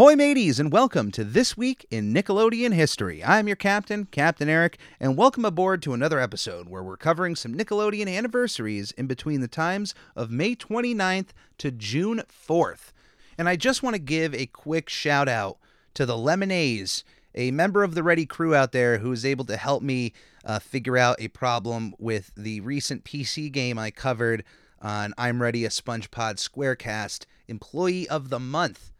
Ahoy, mateys, and welcome to This Week in Nickelodeon History. I'm your captain, Captain Eric, and welcome aboard to another episode where we're covering some Nickelodeon anniversaries in between the times of May 29th to June 4th. And I just want to give a quick shout out to the Lemonades, a member of the Ready crew out there who was able to help me uh, figure out a problem with the recent PC game I covered on I'm Ready a SpongePod Squarecast Employee of the Month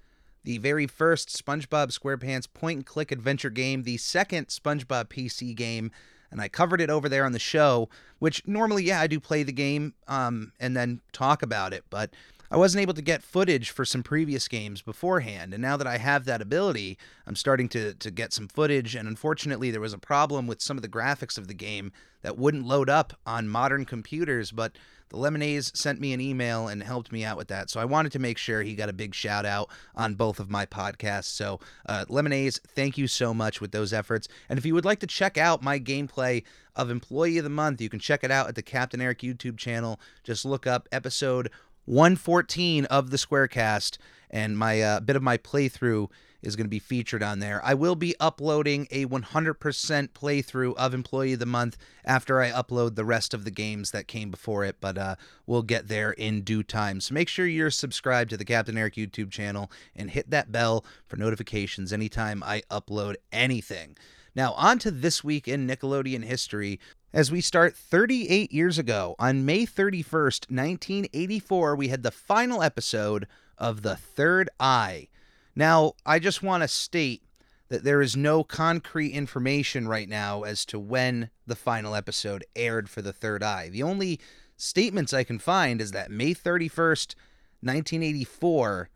the very first SpongeBob SquarePants point and click adventure game, the second SpongeBob PC game, and I covered it over there on the show, which normally, yeah, I do play the game um, and then talk about it, but I wasn't able to get footage for some previous games beforehand. And now that I have that ability, I'm starting to, to get some footage. And unfortunately, there was a problem with some of the graphics of the game that wouldn't load up on modern computers, but the Lemonades sent me an email and helped me out with that. So I wanted to make sure he got a big shout out on both of my podcasts. So, uh, Lemonades, thank you so much with those efforts. And if you would like to check out my gameplay of Employee of the Month, you can check it out at the Captain Eric YouTube channel. Just look up episode 114 of the Squarecast, and my uh, bit of my playthrough is going to be featured on there. I will be uploading a 100% playthrough of Employee of the Month after I upload the rest of the games that came before it, but uh, we'll get there in due time. So make sure you're subscribed to the Captain Eric YouTube channel and hit that bell for notifications anytime I upload anything. Now, on to this week in Nickelodeon history. As we start 38 years ago, on May 31st, 1984, we had the final episode of The Third Eye. Now, I just want to state that there is no concrete information right now as to when the final episode aired for The Third Eye. The only statements I can find is that May 31st, 1984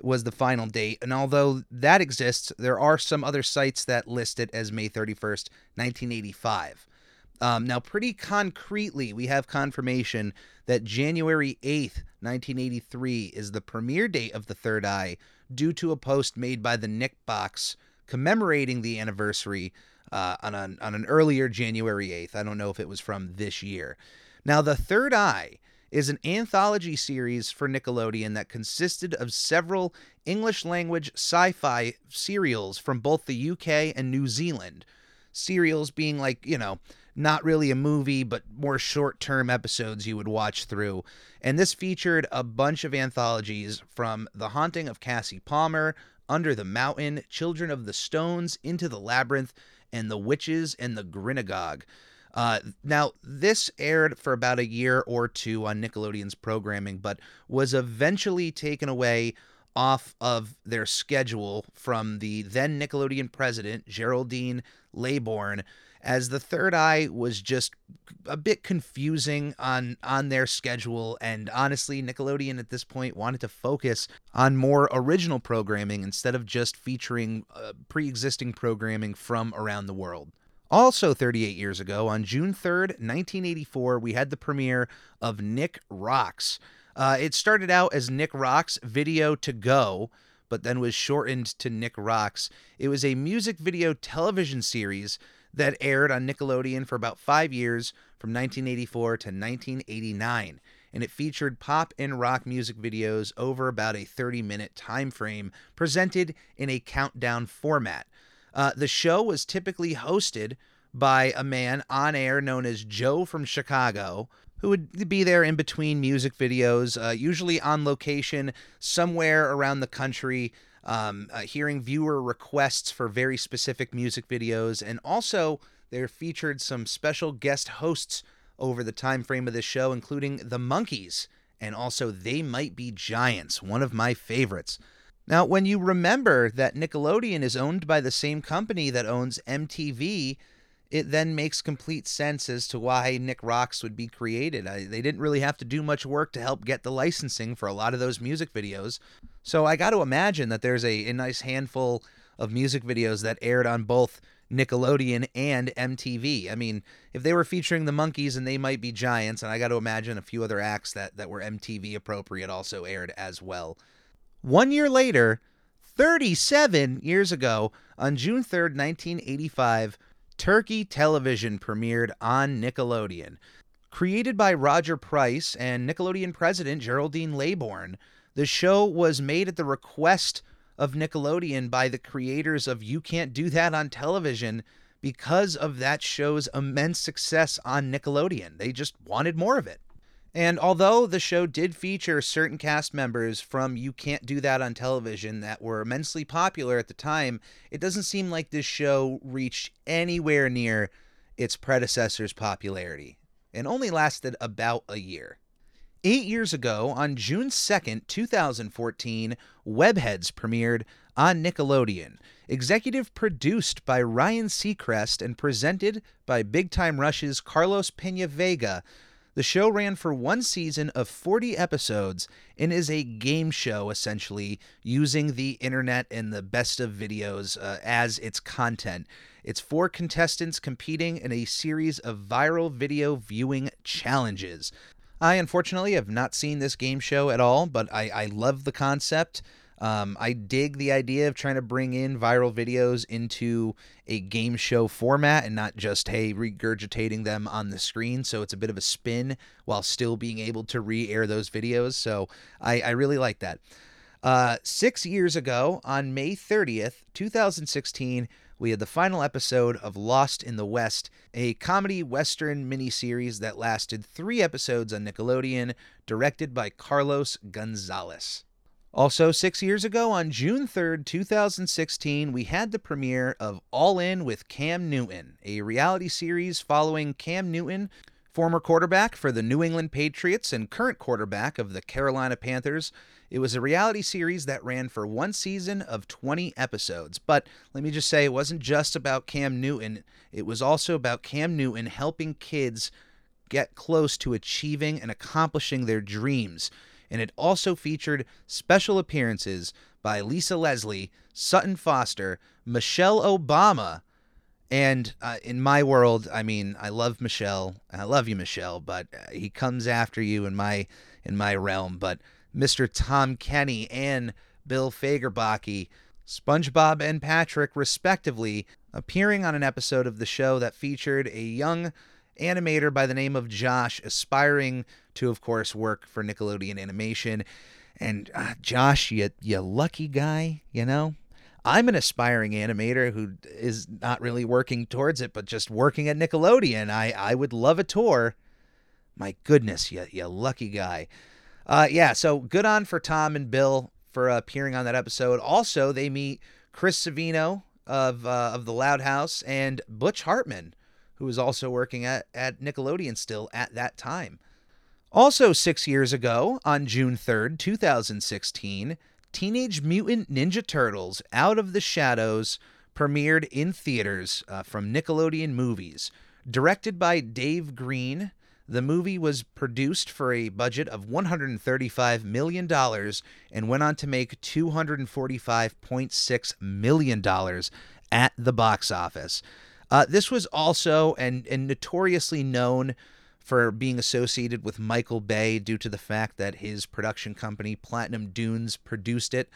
was the final date. And although that exists, there are some other sites that list it as May 31st, 1985. Um, now, pretty concretely, we have confirmation that January 8th, 1983 is the premiere date of The Third Eye due to a post made by the Nick Box commemorating the anniversary uh, on, an, on an earlier January 8th. I don't know if it was from this year. Now, The Third Eye is an anthology series for Nickelodeon that consisted of several English language sci fi serials from both the UK and New Zealand. Serials being like, you know, not really a movie, but more short term episodes you would watch through. And this featured a bunch of anthologies from The Haunting of Cassie Palmer, Under the Mountain, Children of the Stones, Into the Labyrinth, and The Witches and the Grinnygog. Uh, now, this aired for about a year or two on Nickelodeon's programming, but was eventually taken away off of their schedule from the then Nickelodeon president, Geraldine Laybourne, as the third eye was just a bit confusing on on their schedule and honestly Nickelodeon at this point wanted to focus on more original programming instead of just featuring uh, pre-existing programming from around the world. Also 38 years ago on June 3rd, 1984, we had the premiere of Nick Rocks. Uh, it started out as Nick Rocks Video to Go, but then was shortened to Nick Rocks. It was a music video television series that aired on Nickelodeon for about five years from 1984 to 1989. And it featured pop and rock music videos over about a 30 minute time frame, presented in a countdown format. Uh, the show was typically hosted by a man on air known as Joe from Chicago, who would be there in between music videos, uh, usually on location somewhere around the country, um, uh, hearing viewer requests for very specific music videos, and also there featured some special guest hosts over the time frame of this show, including the Monkees, and also They Might Be Giants, one of my favorites. Now, when you remember that Nickelodeon is owned by the same company that owns MTV, it then makes complete sense as to why Nick Rocks would be created. I, they didn't really have to do much work to help get the licensing for a lot of those music videos. So I got to imagine that there's a, a nice handful of music videos that aired on both Nickelodeon and MTV. I mean, if they were featuring the Monkees and they might be giants, and I got to imagine a few other acts that, that were MTV appropriate also aired as well. One year later, 37 years ago, on June 3rd, 1985, Turkey Television premiered on Nickelodeon. Created by Roger Price and Nickelodeon president Geraldine Laybourne, the show was made at the request of Nickelodeon by the creators of You Can't Do That on Television because of that show's immense success on Nickelodeon. They just wanted more of it. And although the show did feature certain cast members from You Can't Do That on Television that were immensely popular at the time, it doesn't seem like this show reached anywhere near its predecessor's popularity and only lasted about a year. Eight years ago, on June 2nd, 2014, Webheads premiered on Nickelodeon. Executive produced by Ryan Seacrest and presented by Big Time Rush's Carlos Pena Vega, the show ran for one season of 40 episodes and is a game show, essentially, using the internet and the best of videos uh, as its content. It's four contestants competing in a series of viral video viewing challenges. I unfortunately have not seen this game show at all, but I, I love the concept. Um, I dig the idea of trying to bring in viral videos into a game show format and not just, hey, regurgitating them on the screen. So it's a bit of a spin while still being able to re air those videos. So I, I really like that. Uh, six years ago, on May 30th, 2016, we had the final episode of Lost in the West, a comedy western miniseries that lasted three episodes on Nickelodeon, directed by Carlos Gonzalez. Also, six years ago, on June 3rd, 2016, we had the premiere of All In with Cam Newton, a reality series following Cam Newton, former quarterback for the New England Patriots and current quarterback of the Carolina Panthers. It was a reality series that ran for one season of 20 episodes. But let me just say, it wasn't just about Cam Newton, it was also about Cam Newton helping kids get close to achieving and accomplishing their dreams and it also featured special appearances by Lisa Leslie, Sutton Foster, Michelle Obama, and uh, in my world, I mean, I love Michelle. I love you, Michelle, but uh, he comes after you in my in my realm. But Mr. Tom Kenny and Bill Fagerbakke, SpongeBob and Patrick, respectively, appearing on an episode of the show that featured a young animator by the name of Josh, aspiring to, of course, work for Nickelodeon Animation. And uh, Josh, you, you lucky guy, you know? I'm an aspiring animator who is not really working towards it, but just working at Nickelodeon. I, I would love a tour. My goodness, you, you lucky guy. Uh, yeah, so good on for Tom and Bill for appearing on that episode. Also, they meet Chris Savino of uh, of the Loud House and Butch Hartman, who was also working at, at Nickelodeon still at that time. Also, six years ago, on June 3rd, 2016, Teenage Mutant Ninja Turtles Out of the Shadows premiered in theaters uh, from Nickelodeon Movies. Directed by Dave Green, the movie was produced for a budget of $135 million and went on to make $245.6 million at the box office. Uh, this was also and, and notoriously known for being associated with Michael Bay due to the fact that his production company, Platinum Dunes, produced it.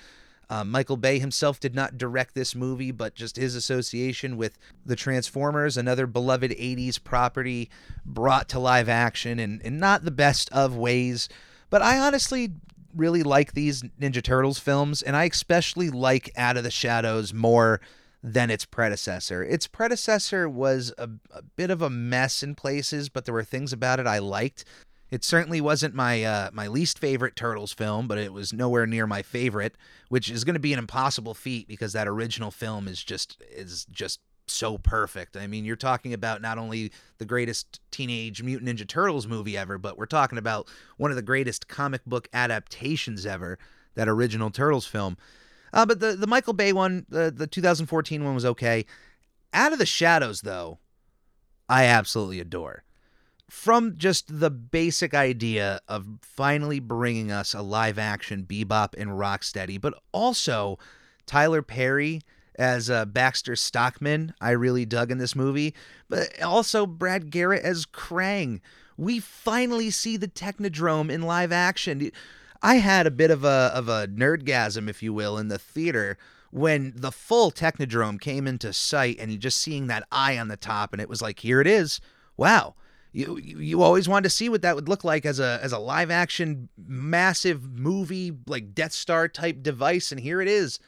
Uh, Michael Bay himself did not direct this movie, but just his association with the Transformers, another beloved 80s property, brought to live action in, in not the best of ways. But I honestly really like these Ninja Turtles films, and I especially like Out of the Shadows more than its predecessor. Its predecessor was a, a, bit of a mess in places, but there were things about it I liked. It certainly wasn't my uh, my least favorite Turtles film, but it was nowhere near my favorite, which is going to be an impossible feat because that original film is just is just so perfect. I mean, you're talking about not only the greatest Teenage Mutant Ninja Turtles movie ever, but we're talking about one of the greatest comic book adaptations ever. That original Turtles film. Uh, but the the Michael Bay one, the the 2014 one was okay. Out of the Shadows though, I absolutely adore. From just the basic idea of finally bringing us a live action bebop and rocksteady, but also Tyler Perry as uh, Baxter Stockman, I really dug in this movie, but also Brad Garrett as Krang. We finally see the Technodrome in live action. I had a bit of a of a nerdgasm, if you will, in the theater when the full Technodrome came into sight and you just seeing that eye on the top and it was like, here it is. Wow. You, you always wanted to see what that would look like as a as a live action massive movie like Death Star type device and here it is.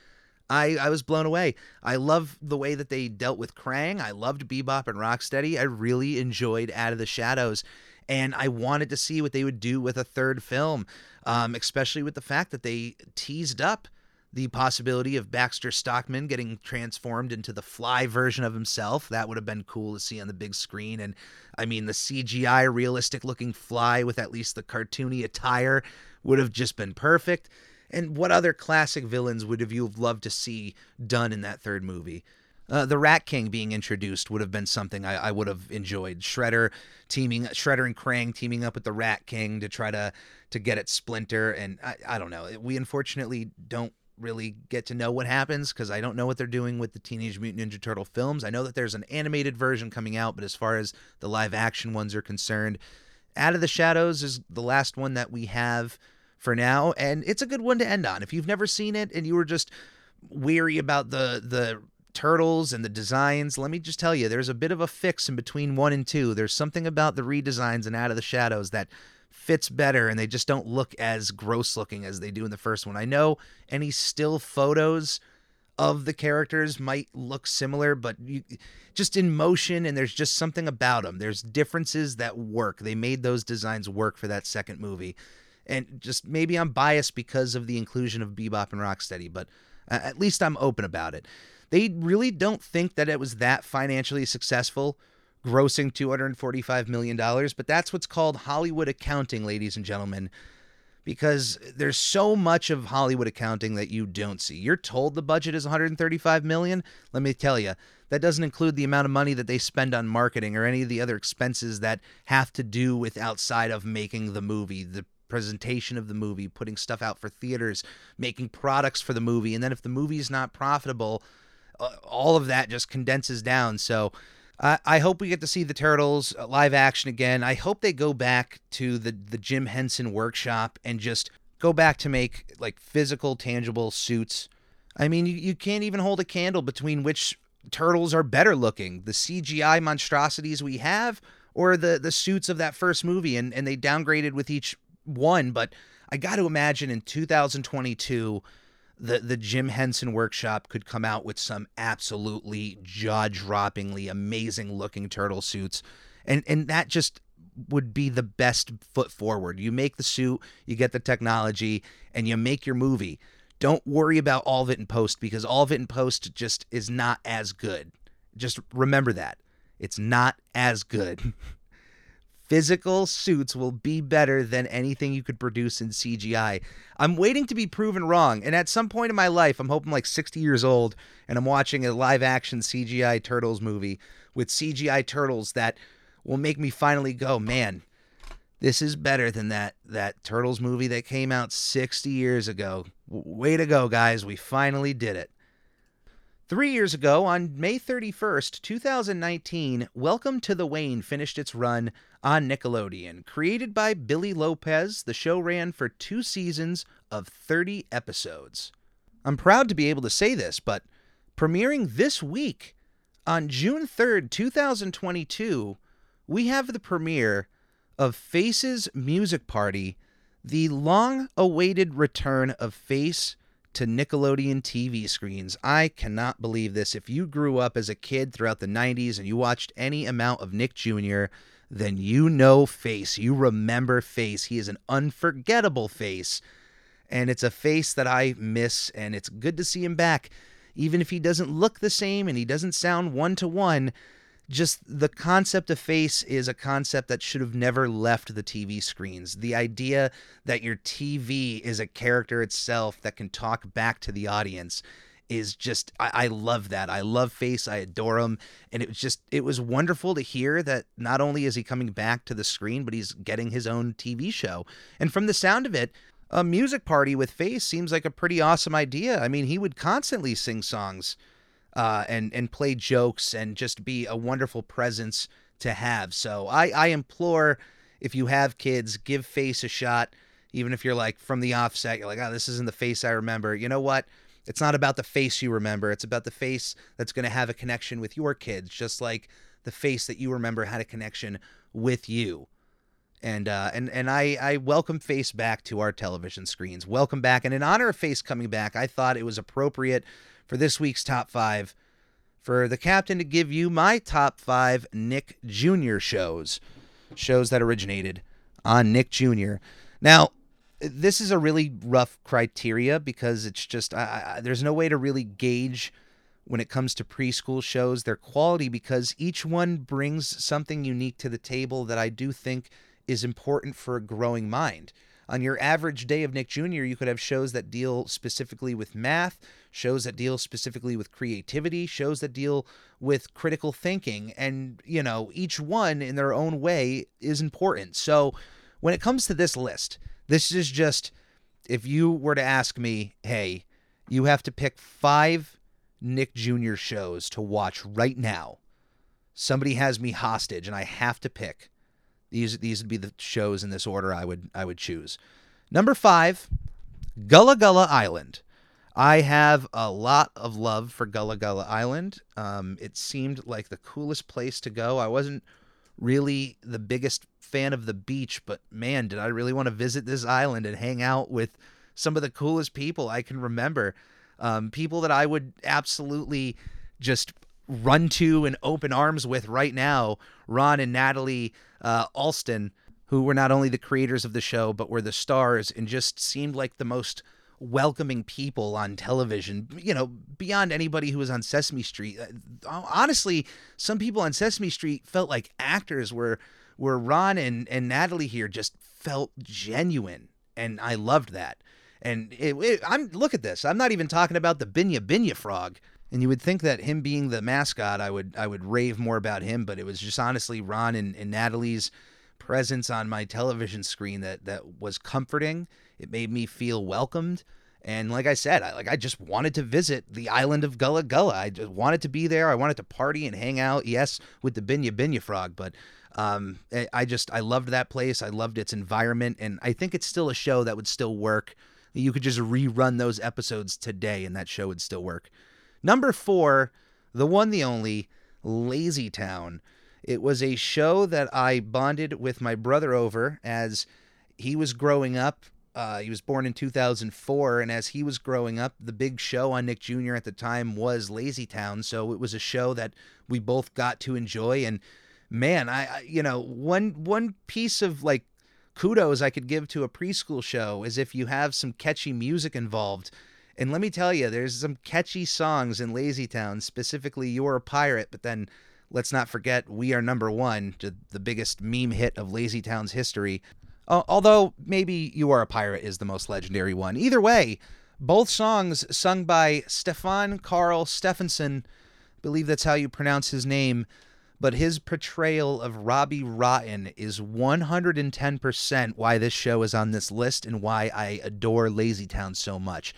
I, I was blown away. I love the way that they dealt with Krang. I loved Bebop and Rocksteady. I really enjoyed Out of the Shadows. And I wanted to see what they would do with a third film, um, especially with the fact that they teased up the possibility of Baxter Stockman getting transformed into the fly version of himself. That would have been cool to see on the big screen. And I mean, the CGI realistic looking fly with at least the cartoony attire would have just been perfect. And what other classic villains would have you loved to see done in that third movie? Uh, the Rat King being introduced would have been something I, I, would have enjoyed. Shredder teaming, Shredder and Krang teaming up with the Rat King to try to to get at Splinter, and I, I don't know. We unfortunately don't really get to know what happens because I don't know what they're doing with the Teenage Mutant Ninja Turtle films. I know that there's an animated version coming out, but as far as the live action ones are concerned, Out of the Shadows is the last one that we have for now, and it's a good one to end on. If you've never seen it and you were just weary about the the turtles and the designs, let me just tell you, there's a bit of a fix in between one and two. There's something about the redesigns and Out of the Shadows that fits better and they just don't look as gross looking as they do in the first one. I know any still photos of the characters might look similar, but you, just in motion and there's just something about them. There's differences that work. They made those designs work for that second movie. And just maybe I'm biased because of the inclusion of Bebop and Rocksteady, but uh, at least I'm open about it. They really don't think that it was that financially successful grossing $245 million, but that's what's called Hollywood accounting, ladies and gentlemen, because there's so much of Hollywood accounting that you don't see. You're told the budget is 135 million. Let me tell you, that doesn't include the amount of money that they spend on marketing or any of the other expenses that have to do with outside of making the movie, the presentation of the movie, putting stuff out for theaters, making products for the movie, and then if the movie is not profitable, uh, all of that just condenses down. So I hope we get to see the Turtles uh, live action again. I hope they go back to the the Jim Henson workshop and just go back to make like physical, tangible suits. I mean, you, you can't even hold a candle between which turtles are better looking the CGI monstrosities we have or the the suits of that first movie and and they downgraded with each one but I got to imagine in 2022 the the Jim Henson workshop could come out with some absolutely jaw-droppingly amazing looking turtle suits and and that just would be the best foot forward. You make the suit, you get the technology and you make your movie. Don't worry about all of it in post because all of it in post just is not as good. Just remember that. It's not as good. physical suits will be better than anything you could produce in CGI. I'm waiting to be proven wrong, and at some point in my life, I'm hoping like 60 years old, and I'm watching a live action CGI Turtles movie with CGI turtles that will make me finally go, man, this is better than that that Turtles movie that came out 60 years ago. Way to go, guys. We finally did it. Three years ago, on May 31st, 2019, Welcome to the Wayne finished its run on Nickelodeon. Created by Billy Lopez, the show ran for two seasons of 30 episodes. I'm proud to be able to say this, but premiering this week, on June 3rd, 2022, we have the premiere of Face's Music Party, the long awaited return of Face to Nickelodeon TV screens. I cannot believe this. If you grew up as a kid throughout the 90s and you watched any amount of Nick Jr., then you know Face. You remember Face. He is an unforgettable face. And it's a face that I miss, and it's good to see him back. Even if he doesn't look the same and he doesn't sound one to one, just the concept of face is a concept that should have never left the TV screens. The idea that your TV is a character itself that can talk back to the audience is just I, I love that. I love Face. I adore him, and it was just it was wonderful to hear that not only is he coming back to the screen, but he's getting his own TV show. And from the sound of it, a music party with Face seems like a pretty awesome idea. I mean, he would constantly sing songs uh, and and play jokes and just be a wonderful presence to have. So I I implore if you have kids, give Face a shot. Even if you're like from the offset, you're like, oh, this isn't the face I remember. You know what? It's not about the face you remember. It's about the face that's going to have a connection with your kids, just like the face that you remember had a connection with you. And uh, and and I I welcome Face back to our television screens. Welcome back, and in honor of Face coming back, I thought it was appropriate for this week's top five for the captain to give you my top five Nick Jr. shows, shows that originated on Nick Jr. Now, this is a really rough criteria because it's just I, I, there's no way to really gauge when it comes to preschool shows their quality because each one brings something unique to the table that I do think is important for a growing mind. On your average day of Nick Jr., you could have shows that deal specifically with math, shows that deal specifically with creativity, shows that deal with critical thinking, and you know, each one in their own way is important. So, when it comes to this list, this is just if you were to ask me, hey, you have to pick five Nick Jr. shows to watch right now. Somebody has me hostage and I have to pick. These these would be the shows in this order I would I would choose. Number 5, Gullah Gullah Island. I have a lot of love for Gullah Gullah Island. Um, it seemed like the coolest place to go. I wasn't really the biggest fan of the beach, but man, did I really want to visit this island and hang out with some of the coolest people I can remember. Um, people that I would absolutely just run to and open arms with right now. Ron and Natalie uh, Alston, who were not only the creators of the show, but were the stars and just seemed like the most welcoming people on television, you know, beyond anybody who was on Sesame Street. Uh, honestly, some people on Sesame Street felt like actors were where Ron and, and Natalie here just felt genuine. And I loved that. And it, it, I'm look at this. I'm not even talking about the Binyah Binyah frog. And you would think that him being the mascot, I would I would rave more about him, but it was just honestly Ron and, and Natalie's presence on my television screen that that was comforting. It made me feel welcomed. And like I said, I like I just wanted to visit the island of Gullah Gullah. I just wanted to be there. I wanted to party and hang out. Yes, with the Binyah Binyah frog, but um, I just I loved that place. I loved its environment, and I think it's still a show that would still work. You could just rerun those episodes today, and that show would still work. Number four, the one, the only, Lazy Town. It was a show that I bonded with my brother over as he was growing up. Uh, he was born in 2004, and as he was growing up, the big show on Nick Jr. at the time was Lazy Town. So it was a show that we both got to enjoy. And man, I, I you know one one piece of like kudos I could give to a preschool show is if you have some catchy music involved. And let me tell you, there's some catchy songs in Lazy Town, specifically You're a Pirate, but then let's not forget We Are Number One, the biggest meme hit of Lazy Town's history. Uh, although maybe You Are a Pirate is the most legendary one. Either way, both songs sung by Stefan Karl Stefansson, believe that's how you pronounce his name, but his portrayal of Robbie Rotten is 110% why this show is on this list and why I adore Lazy Town so much.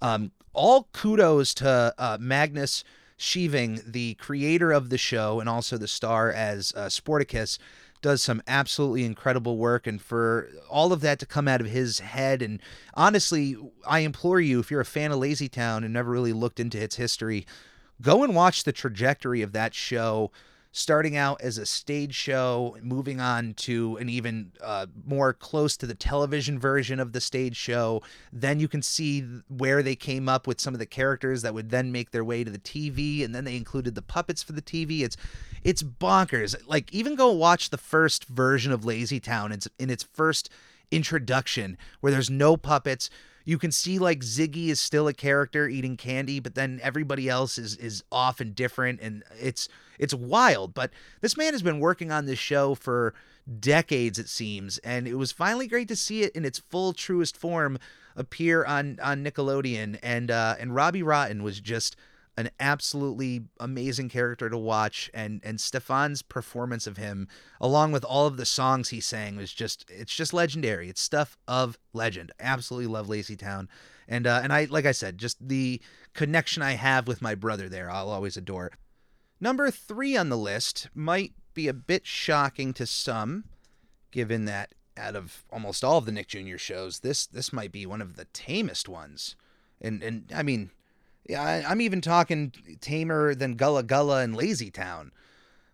Um, all kudos to uh, Magnus Scheving, the creator of the show and also the star as uh, Sportacus, does some absolutely incredible work. And for all of that to come out of his head, and honestly, I implore you, if you're a fan of Lazy Town and never really looked into its history, go and watch the trajectory of that show starting out as a stage show, moving on to an even uh, more close to the television version of the stage show. Then you can see where they came up with some of the characters that would then make their way to the TV, and then they included the puppets for the TV. It's it's bonkers. Like even go watch the first version of Lazy Town. It's in its first introduction where there's no puppets you can see like Ziggy is still a character eating candy, but then everybody else is is off and different, and it's it's wild. But this man has been working on this show for decades, it seems, and it was finally great to see it in its full truest form appear on on Nickelodeon, and uh, and Robbie Rotten was just an absolutely amazing character to watch and and Stefan's performance of him along with all of the songs he sang was just it's just legendary. It's stuff of legend. Absolutely love Lazy Town. And uh, and I like I said just the connection I have with my brother there I'll always adore. Number 3 on the list might be a bit shocking to some given that out of almost all of the Nick Jr. shows this this might be one of the tamest ones. And and I mean I, am even talking tamer than Gullah Gullah and Lazy Town.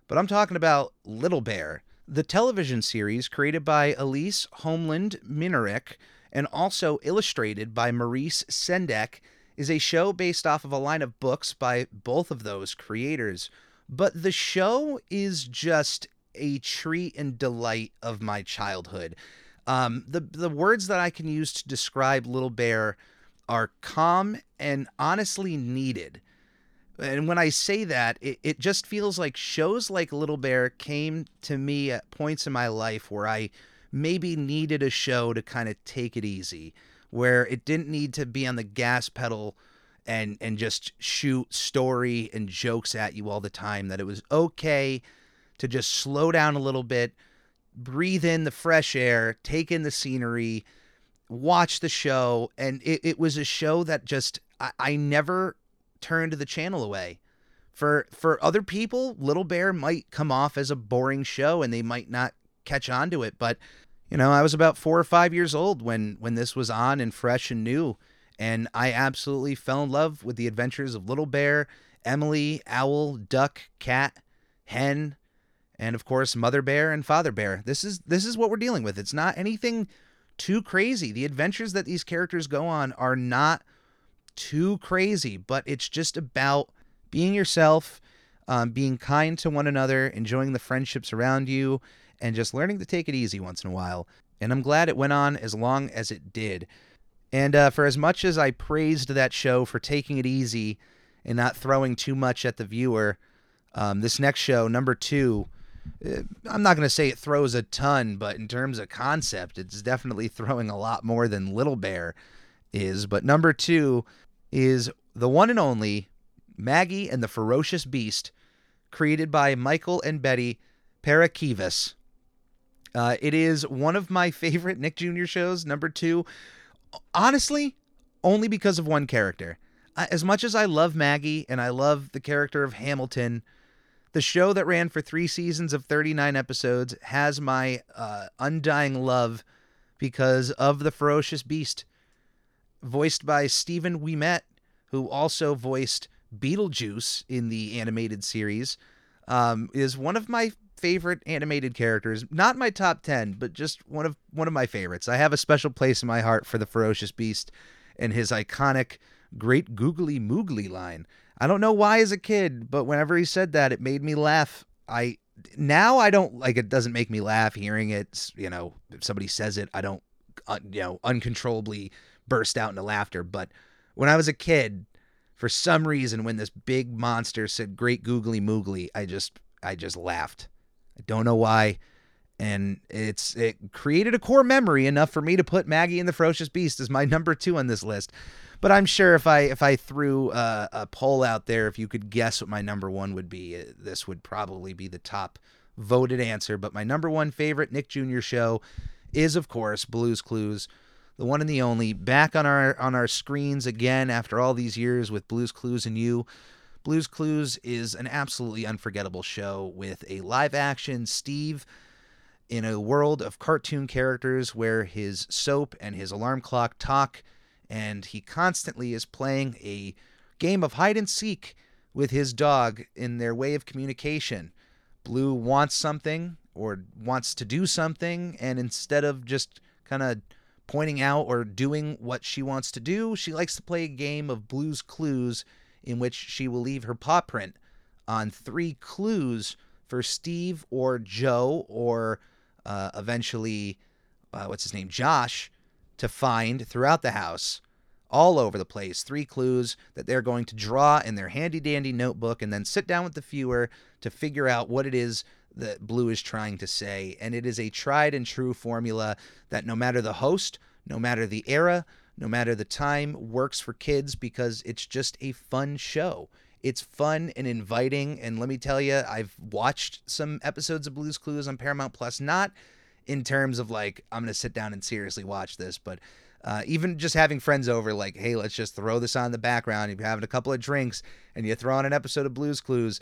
But I'm talking about Little Bear, the television series created by Elise Holmelund Minarik and also illustrated by Maurice Sendak, is a show based off of a line of books by both of those creators. But the show is just a treat and delight of my childhood. Um, the the words that I can use to describe Little Bear are calm and honestly needed. And when I say that, it, it just feels like shows like Little Bear came to me at points in my life where I maybe needed a show to kind of take it easy, where it didn't need to be on the gas pedal and and just shoot story and jokes at you all the time that it was okay to just slow down a little bit, breathe in the fresh air, take in the scenery, watch the show, and it, it was a show that just I, I never turned the channel away. For for other people, Little Bear might come off as a boring show and they might not catch on to it, but you know, I was about 4 or 5 years old when when this was on and fresh and new, and I absolutely fell in love with the adventures of Little Bear, Emily, Owl, Duck, Cat, Hen, and of course Mother Bear and Father Bear. This is this is what we're dealing with. It's not anything too crazy. The adventures that these characters go on are not too crazy, but it's just about being yourself, um, being kind to one another, enjoying the friendships around you, and just learning to take it easy once in a while. And I'm glad it went on as long as it did. And uh, for as much as I praised that show for taking it easy and not throwing too much at the viewer, um, this next show, number two, I'm not going to say it throws a ton, but in terms of concept, it's definitely throwing a lot more than Little Bear is. But number two is the one and only Maggie and the Ferocious Beast, created by Michael and Betty Paraskevas. Uh, it is one of my favorite Nick Jr. shows, number two. Honestly, only because of one character. As much as I love Maggie and I love the character of Hamilton, the show that ran for three seasons of 39 episodes has my uh, undying love because of the ferocious beast, voiced by Stephen Ouimet, who also voiced Beetlejuice in the animated series, um, is one of my favorite animated characters. Not my top 10, but just one of one of my favorites. I have a special place in my heart for the ferocious beast and his iconic great googly moogly line. I don't know why as a kid, but whenever he said that, it made me laugh. I now I don't like it. Doesn't make me laugh hearing it. You know, if somebody says it, I don't, uh, you know, uncontrollably burst out into laughter. But when I was a kid, for some reason, when this big monster said "Great Googly Moogly," I just, I just laughed. I don't know why, and it's it created a core memory enough for me to put Maggie and the Ferocious Beast as my number two on this list. But I'm sure if I if I threw a, a poll out there, if you could guess what my number one would be, uh, this would probably be the top voted answer. But my number one favorite Nick Jr. show is, of course, Blue's Clues, the one and the only. Back on our on our screens again after all these years with Blue's Clues and you. Blue's Clues is an absolutely unforgettable show with a live action Steve in a world of cartoon characters where his soap and his alarm clock talk and he constantly is playing a game of hide and seek with his dog in their way of communication. Blue wants something or wants to do something, and instead of just kind of pointing out or doing what she wants to do, she likes to play a game of Blue's Clues in which she will leave her paw print on three clues for Steve or Joe or uh, eventually, uh, what's his name, Josh, to find throughout the house, all over the place. Three clues that they're going to draw in their handy dandy notebook and then sit down with the viewer to figure out what it is that Blue is trying to say. And it is a tried and true formula that no matter the host, no matter the era, no matter the time, works for kids because it's just a fun show. It's fun and inviting. And let me tell you, I've watched some episodes of Blues Clues on Paramount Plus, not in terms of like, I'm to sit down and seriously watch this, but uh, even just having friends over, like, hey, let's just throw this on in the background. You're having a couple of drinks and you throw on an episode of Blues Clues.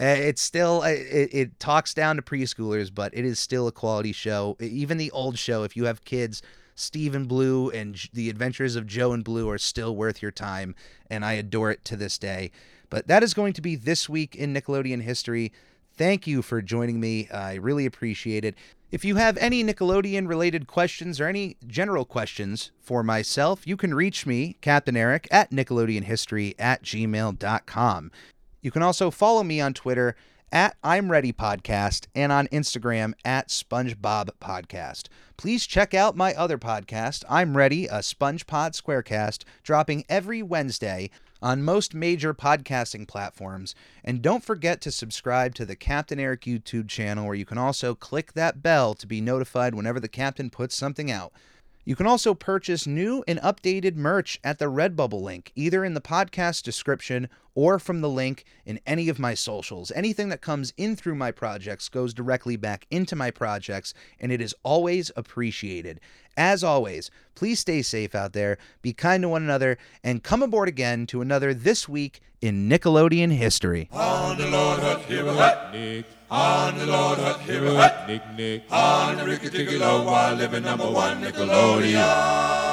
Uh, it's still it, it talks down to preschoolers, but it is still a quality show. Even the old show, if you have kids, Steve and Blue and the Adventures of Joe and Blue are still worth your time, and I adore it to this day. But that is going to be this week in Nickelodeon history. Thank you for joining me. I really appreciate it. If you have any Nickelodeon related questions or any general questions for myself, you can reach me, Captain Eric, at NickelodeonHistory at gmail.com. You can also follow me on Twitter at I'm Ready Podcast and on Instagram at SpongeBob Podcast. Please check out my other podcast, I'm Ready, a SpongePod Squarecast, dropping every Wednesday on most major podcasting platforms. And don't forget to subscribe to the Captain Eric YouTube channel, where you can also click that bell to be notified whenever the captain puts something out. You can also purchase new and updated merch at the Redbubble link, either in the podcast description or from the link in any of my socials. Anything that comes in through my projects goes directly back into my projects, and it is always appreciated. As always, please stay safe out there, be kind to one another, and come aboard again to another This Week in Nickelodeon History. On the Lord Hut, hut, Nick. On the Lord Hut, hut, Nick, Nick. On the Ricky Ticky Low, while living number one Nickelodeon.